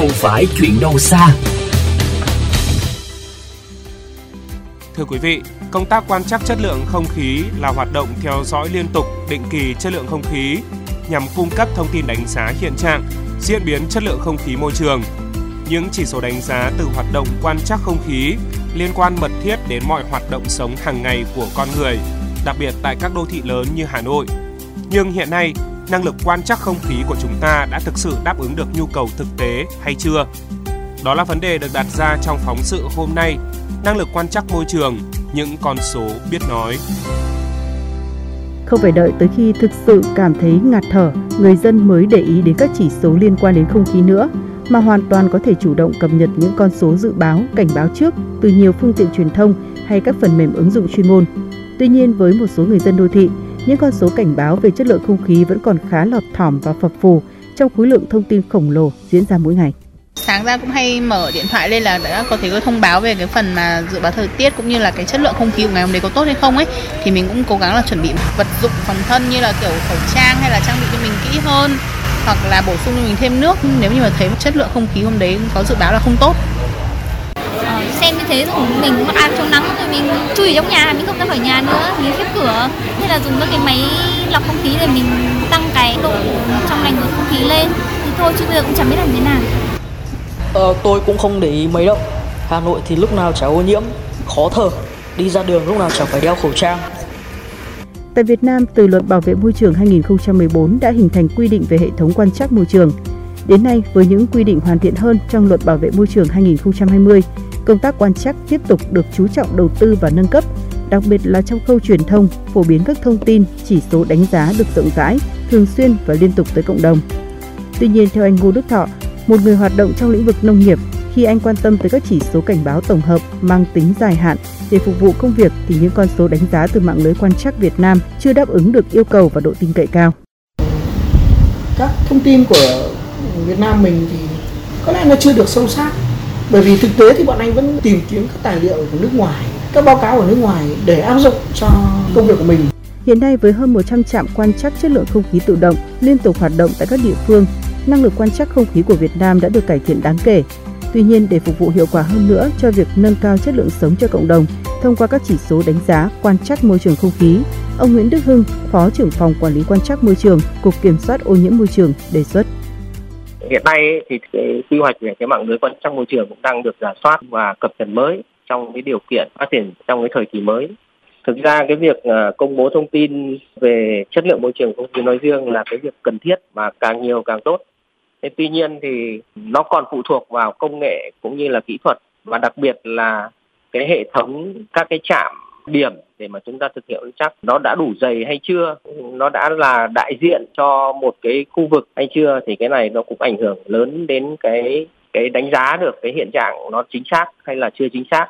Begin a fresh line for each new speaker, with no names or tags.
không phải chuyện đâu xa.
Thưa quý vị, công tác quan trắc chất lượng không khí là hoạt động theo dõi liên tục định kỳ chất lượng không khí nhằm cung cấp thông tin đánh giá hiện trạng, diễn biến chất lượng không khí môi trường. Những chỉ số đánh giá từ hoạt động quan trắc không khí liên quan mật thiết đến mọi hoạt động sống hàng ngày của con người, đặc biệt tại các đô thị lớn như Hà Nội. Nhưng hiện nay, năng lực quan trắc không khí của chúng ta đã thực sự đáp ứng được nhu cầu thực tế hay chưa? Đó là vấn đề được đặt ra trong phóng sự hôm nay, năng lực quan trắc môi trường, những con số biết nói.
Không phải đợi tới khi thực sự cảm thấy ngạt thở, người dân mới để ý đến các chỉ số liên quan đến không khí nữa, mà hoàn toàn có thể chủ động cập nhật những con số dự báo, cảnh báo trước từ nhiều phương tiện truyền thông hay các phần mềm ứng dụng chuyên môn. Tuy nhiên, với một số người dân đô thị, những con số cảnh báo về chất lượng không khí vẫn còn khá lọt thỏm và phập phù trong khối lượng thông tin khổng lồ diễn ra mỗi ngày.
Sáng ra cũng hay mở điện thoại lên là đã có thể có thông báo về cái phần mà dự báo thời tiết cũng như là cái chất lượng không khí của ngày hôm đấy có tốt hay không ấy. Thì mình cũng cố gắng là chuẩn bị vật dụng phòng thân như là kiểu khẩu trang hay là trang bị cho mình kỹ hơn hoặc là bổ sung cho mình thêm nước. Nếu như mà thấy chất lượng không khí hôm đấy có dự báo là không tốt
xem như thế rồi mình mặc áo trong nắng rồi mình chui trong nhà mình không ra khỏi nhà nữa mình khép cửa hay là dùng các cái máy lọc không khí để mình tăng cái độ trong lành của không khí lên thì thôi chứ bây giờ cũng chẳng biết làm thế nào
Ờ, tôi cũng không để ý mấy đâu. Hà Nội thì lúc nào chả ô nhiễm, khó thở, đi ra đường lúc nào chẳng phải đeo khẩu trang.
Tại Việt Nam, từ luật bảo vệ môi trường 2014 đã hình thành quy định về hệ thống quan trắc môi trường. Đến nay, với những quy định hoàn thiện hơn trong luật bảo vệ môi trường 2020, công tác quan trắc tiếp tục được chú trọng đầu tư và nâng cấp, đặc biệt là trong khâu truyền thông, phổ biến các thông tin, chỉ số đánh giá được rộng rãi, thường xuyên và liên tục tới cộng đồng. Tuy nhiên, theo anh Ngô Đức Thọ, một người hoạt động trong lĩnh vực nông nghiệp, khi anh quan tâm tới các chỉ số cảnh báo tổng hợp mang tính dài hạn để phục vụ công việc thì những con số đánh giá từ mạng lưới quan trắc Việt Nam chưa đáp ứng được yêu cầu và độ tin cậy cao.
Các thông tin của Việt Nam mình thì có lẽ nó chưa được sâu sát bởi vì thực tế thì bọn anh vẫn tìm kiếm các tài liệu của nước ngoài, các báo cáo ở nước ngoài để áp dụng cho công việc của mình.
Hiện nay với hơn 100 trạm quan trắc chất lượng không khí tự động liên tục hoạt động tại các địa phương năng lực quan trắc không khí của Việt Nam đã được cải thiện đáng kể. Tuy nhiên, để phục vụ hiệu quả hơn nữa cho việc nâng cao chất lượng sống cho cộng đồng thông qua các chỉ số đánh giá quan trắc môi trường không khí, ông Nguyễn Đức Hưng, Phó trưởng phòng quản lý quan trắc môi trường, Cục Kiểm soát ô nhiễm môi trường đề xuất
hiện nay thì cái quy hoạch về cái mạng lưới quan trong môi trường cũng đang được giả soát và cập nhật mới trong cái điều kiện phát triển trong cái thời kỳ mới. Thực ra cái việc ờ, công bố thông tin về chất lượng môi trường không khí nói riêng là cái việc cần thiết mà càng nhiều càng tốt. Thế tuy nhiên thì nó còn phụ thuộc vào công nghệ cũng như là kỹ thuật và đặc biệt là cái hệ thống các cái trạm điểm để mà chúng ta thực hiện chắc. Nó đã đủ dày hay chưa? Nó đã là đại diện cho một cái khu vực hay chưa? Thì cái này nó cũng ảnh hưởng lớn đến cái cái đánh giá được cái hiện trạng nó chính xác hay là chưa chính xác.